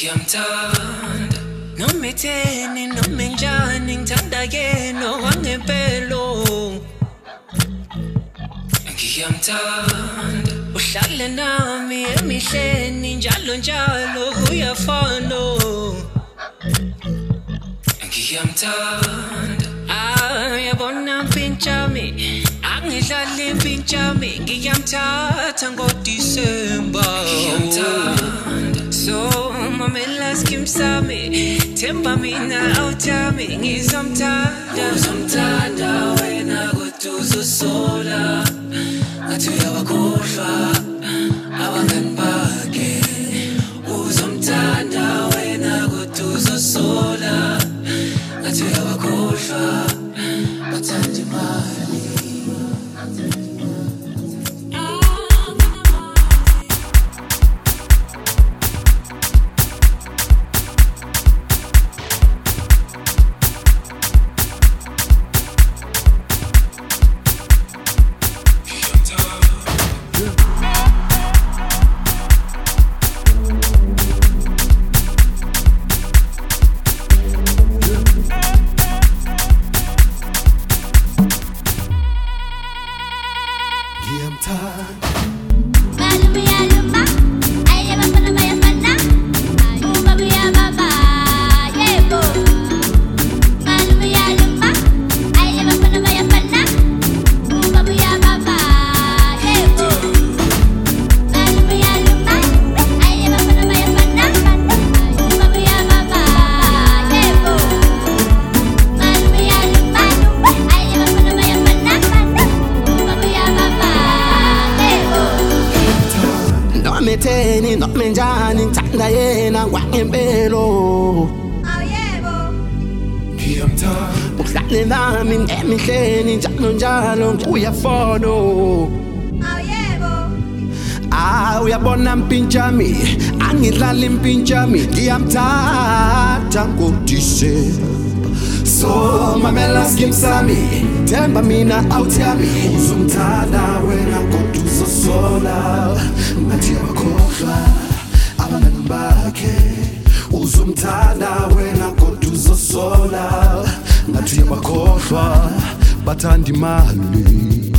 ngiyamthanda. Noma etheni noma enjani ngithanda yena wangempelo ngiyamthanda. Uhlale nami emihleni njalo njalo kuyafana ngiyamthanda. Ah, Ayabona mpintshami angidlali mpintshami ngiyamthatha ngodisemba. So mamela skim sami themba mina oh, awuthami ngizomthanda. Uzomthanda wena kodwa uzosola ngathi uyabakhohlwa abangani bakhe. Uzomthanda wena kodwa uzosola ngathi uyabakhohlwa bathanda imali enjani ngithanda yena ngwangempelo uhlale nami emihleni njalo njalo uyafono Ah uyabona mpintshami? Angidlali mpintshami ngiyamthatha ngodisemba so mamela skim sami themba mina awuthami uzomthanda wena kodwa uzosola ngathi uyabakhohlwa yake. Uzumtadawe nako tuzosola bathandi batandimali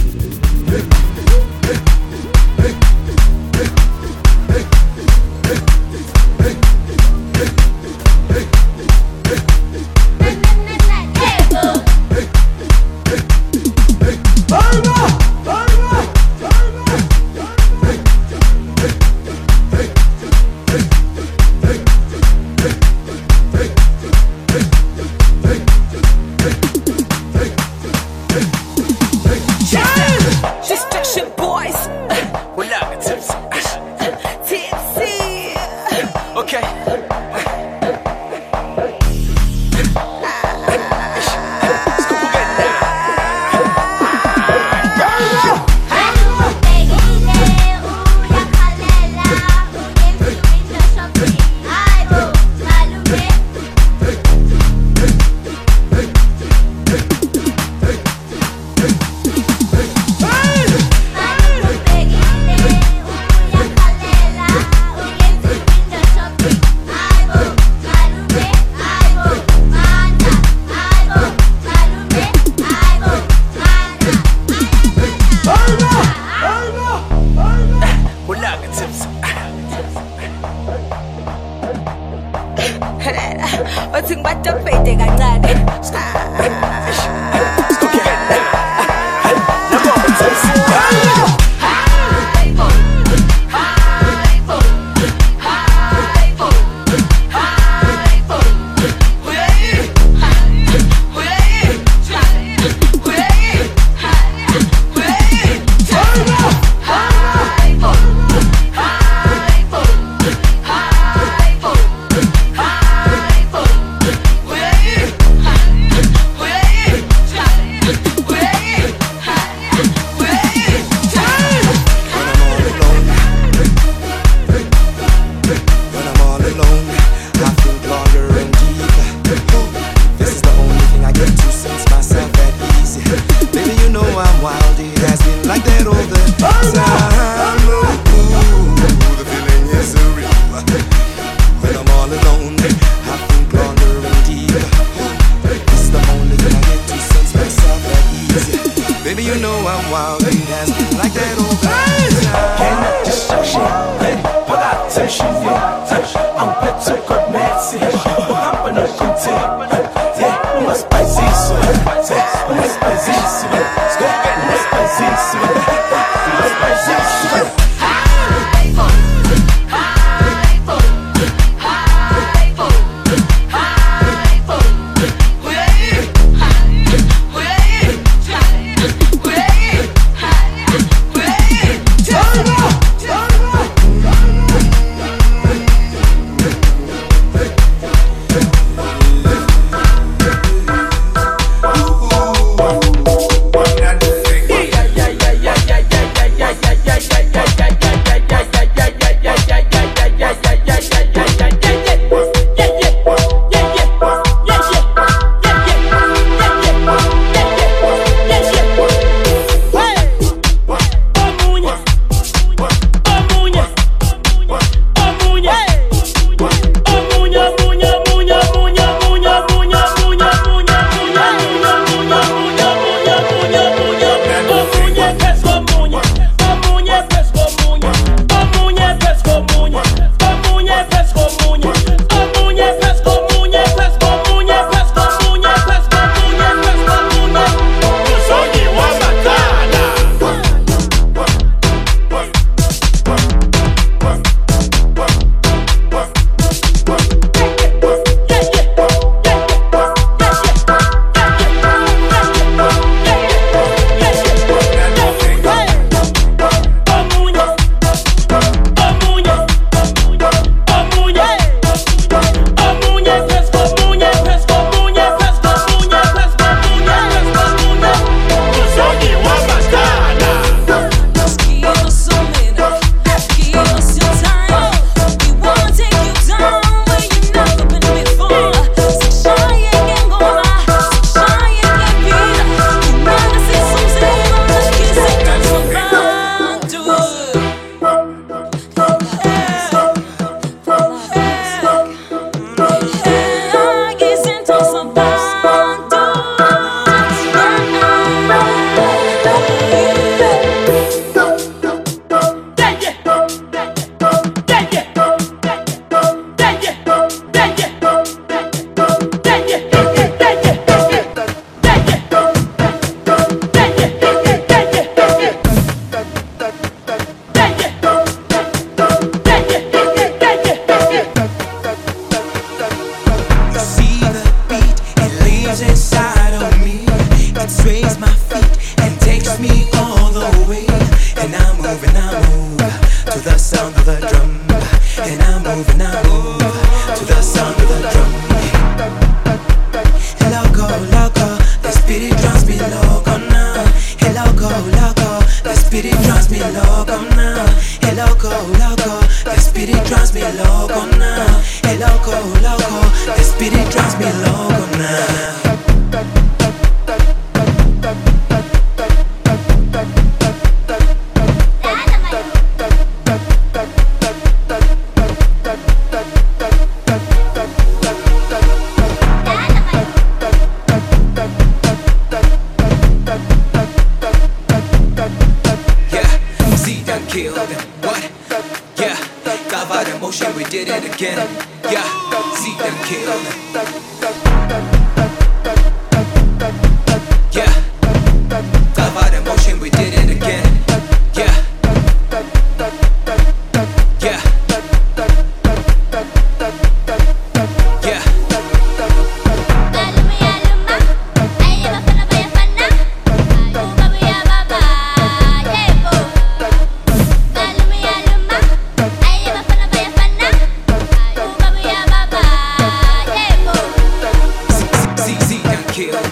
kill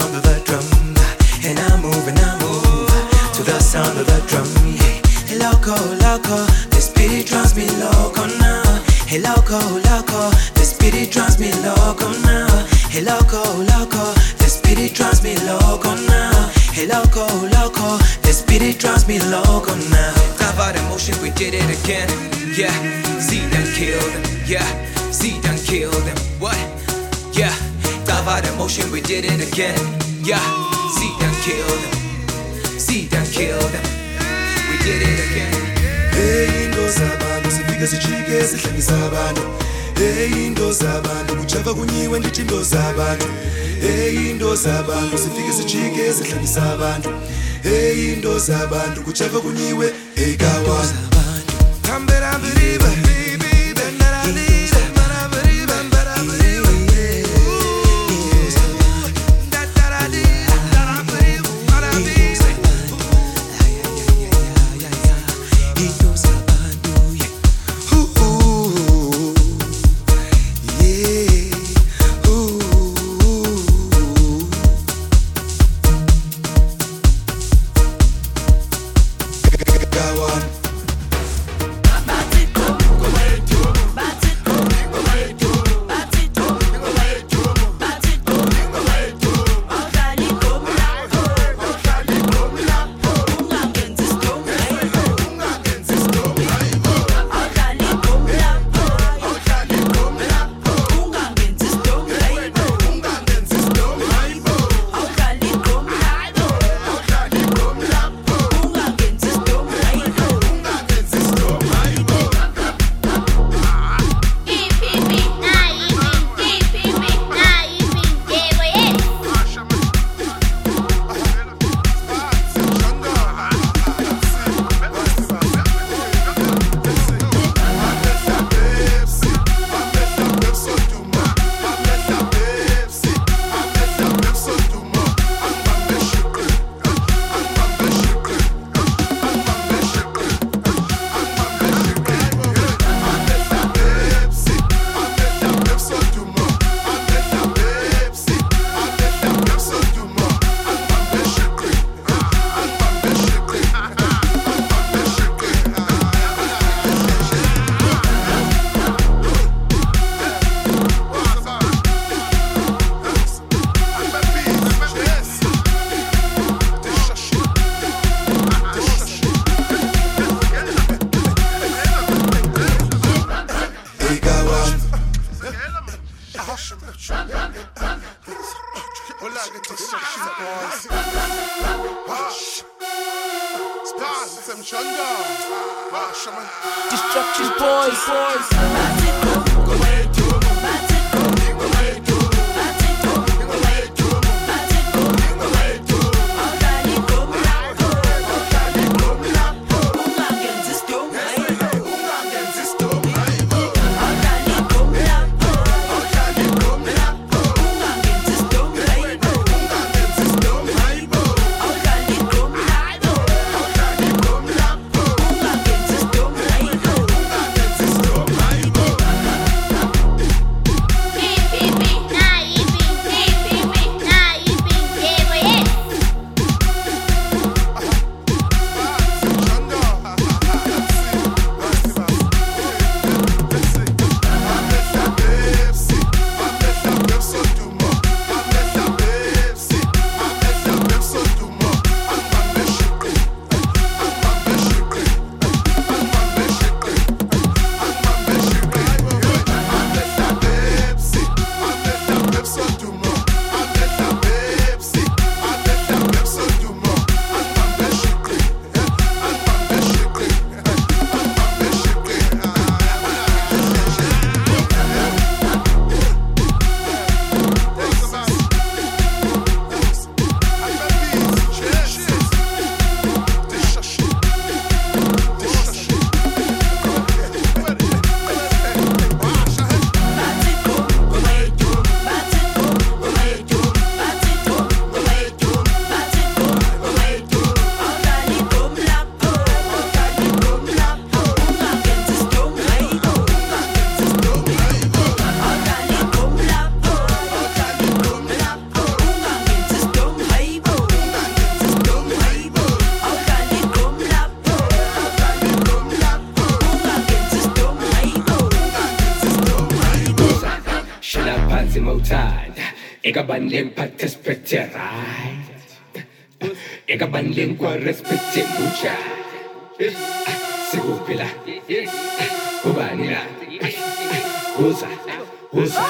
sound of the drum, and I move and I move to the sound of the drum. Hey loco, loco, the spirit drives me loco now. Hey loco, loco, the spirit drives me loco now. Hey loco, loco, the spirit drives me loco now. Hey loco, loco, the spirit drives me loco now. Top out emotion, we did it again. Yeah, see them killed them. Yeah, see them killed them. Dive out emotion, we did it again. Yeah, Z done killed. Z done killed. We did it again. hey into zabantu sifike sijike sihlekisa abantu hey into zabantu kujava kunyiwe ndithi into zabantu hey into zabantu sifike sijike sihlekisa abantu hey into zabantu kujava kunyiwe hey Destruction boys. Hey ekabandleni participate right? Ekabandleni kwarespekte nguja sikuphi la ubani la huza. Huza.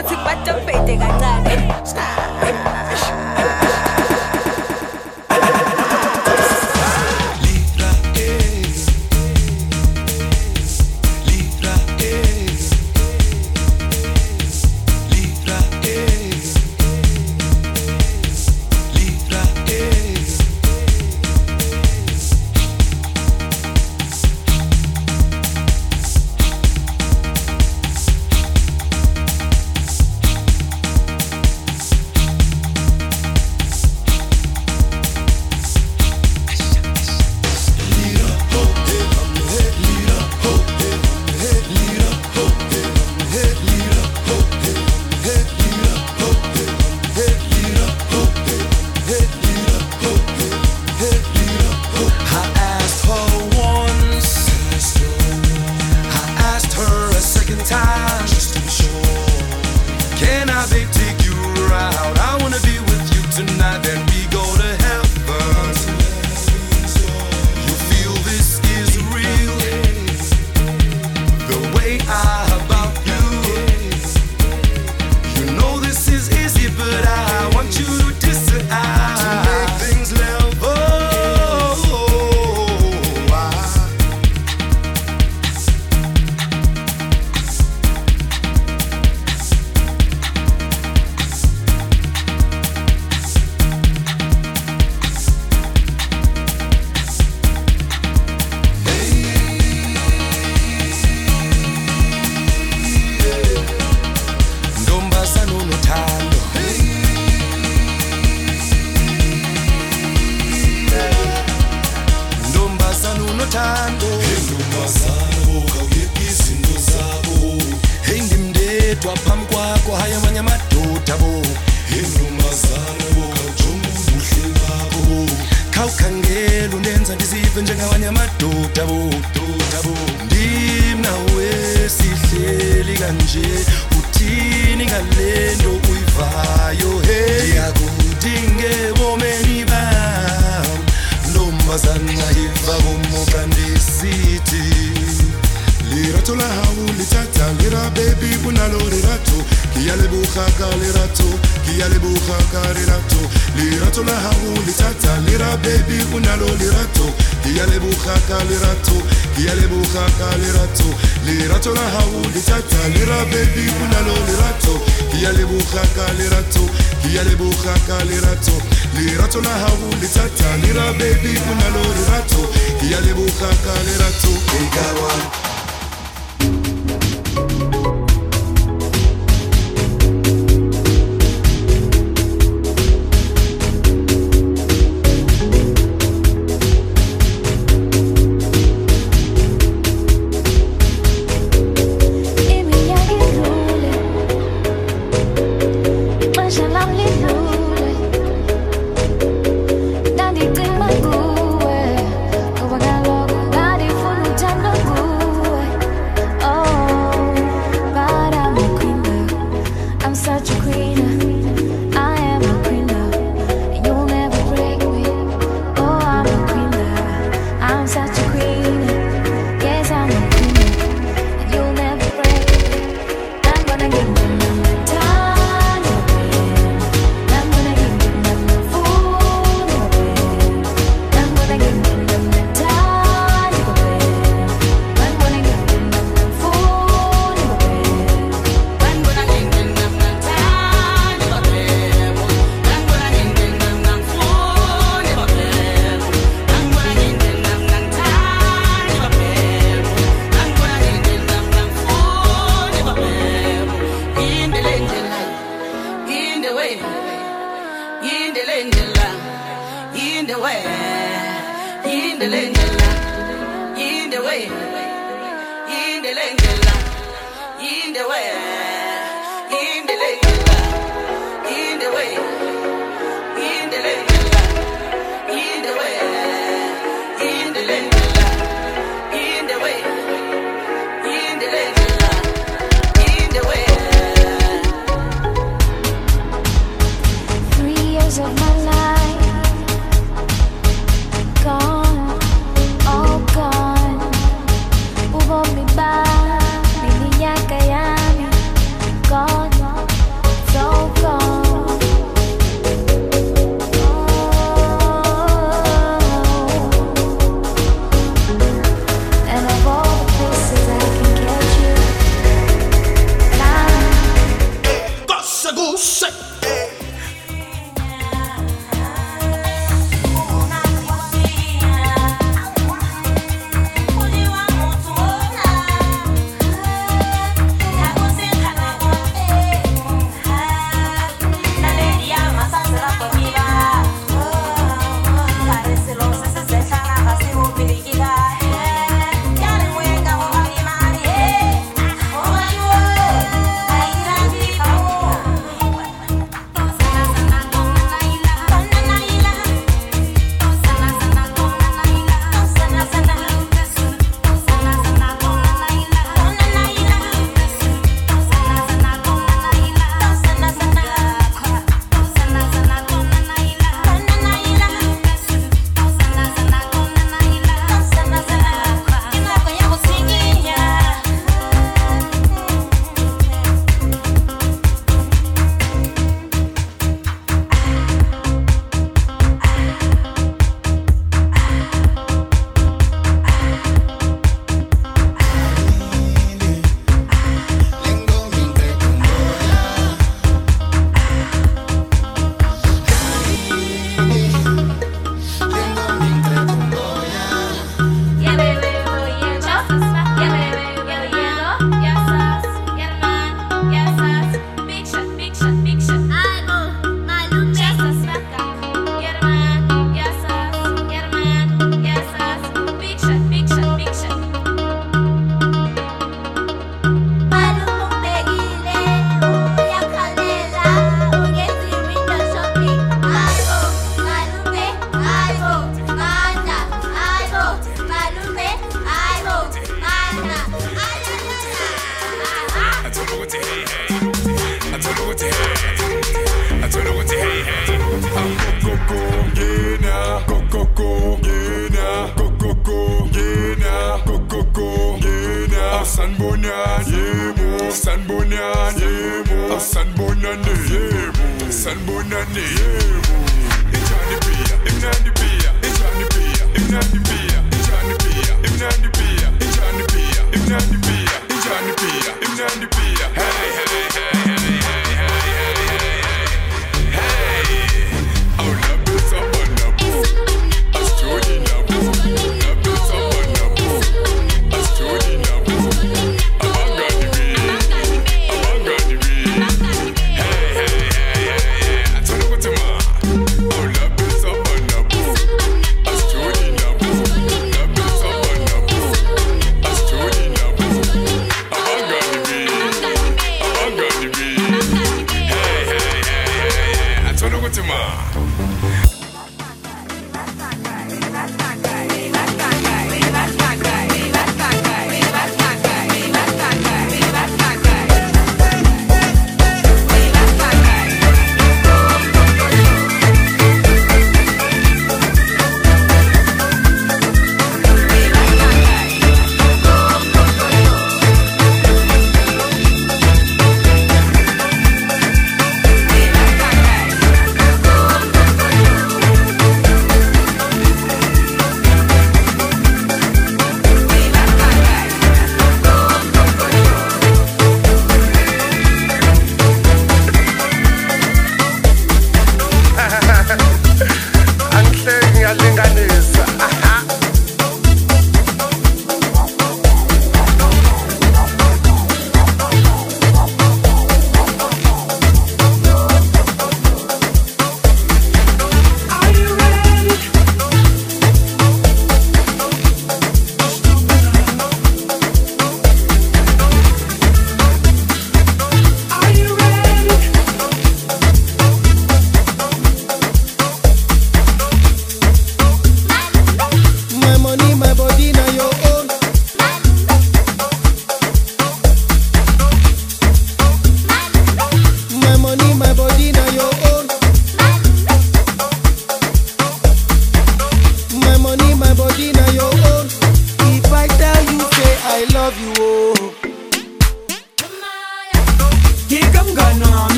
Othi batopete kancane. ntombazana unothando hey ntombazana khawuyeka izinto zabo. Hey ndimndedwa phambi kwakho hayi amanye amadoda bo. Hey ntombazana khawujonga ubuhle babo. Khawukhangela undenza ndizive njengabanye amadoda bo. Doda bo ndimnawe sihleli kanje. Uthini ngale nto uyivayo? Hey yakudingeka amazana iva kumugandisithi lira to la hawu litata lira baby bunalo rirato kiyale buha kalirato kiyale buha kalirato lira to la hawu litata lira baby bunalo rirato kiyale buha kalirato kiyale buha kalirato lira to la hawu litata lira baby bunalo rirato kiyale buha kalirato kiyale buha kalirato lira to la hawu litata lira baby bunalo rirato kiyale buha kalirato ikawa of my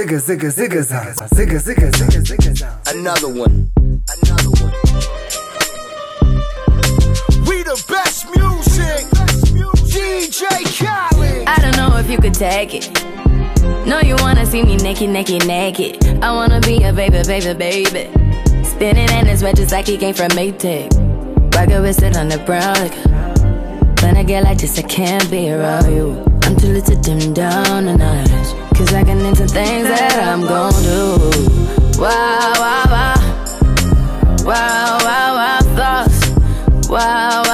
zigga zigga zigga zaza, zigga zigga zigga zigga. Another one. Another one. We the best music. DJ Khaled. I don't know if you could take it. No, you wanna see me naked, naked, naked. I wanna be a baby, baby, baby. Spinning in his red just like he came from Maytag. Rocket with it on the brown liquor. When I get like this, I can't be around you. Too little to dim down a notch. Cause I can into things that I'm gon' do. Wow, wow, wow. Wow, wow, wow, thoughts. Wow, wow.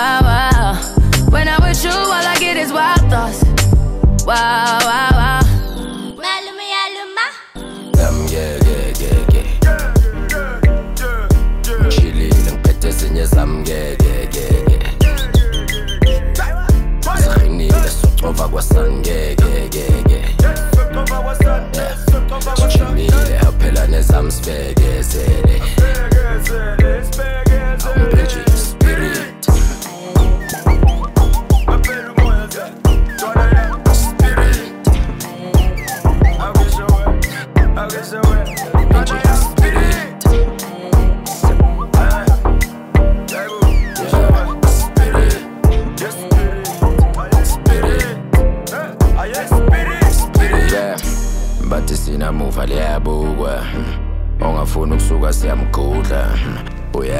Yeah yeah yeah yeah. Sijimile aphela nezami sibekezele Awumphethe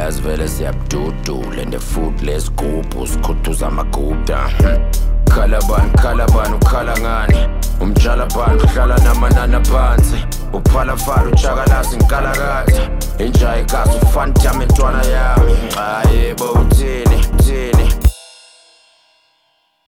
uyazi vele siyabududula and futhi lesigubhu sikhuthuza amaguda. Khala bani khala bani ukhala ngani? Umtshala bani uhlala namanani aphansi. Uphala fala utshakalasi ngikalakatha inja ikasi ufantama intwana yami. Hayi bo uthini uthini?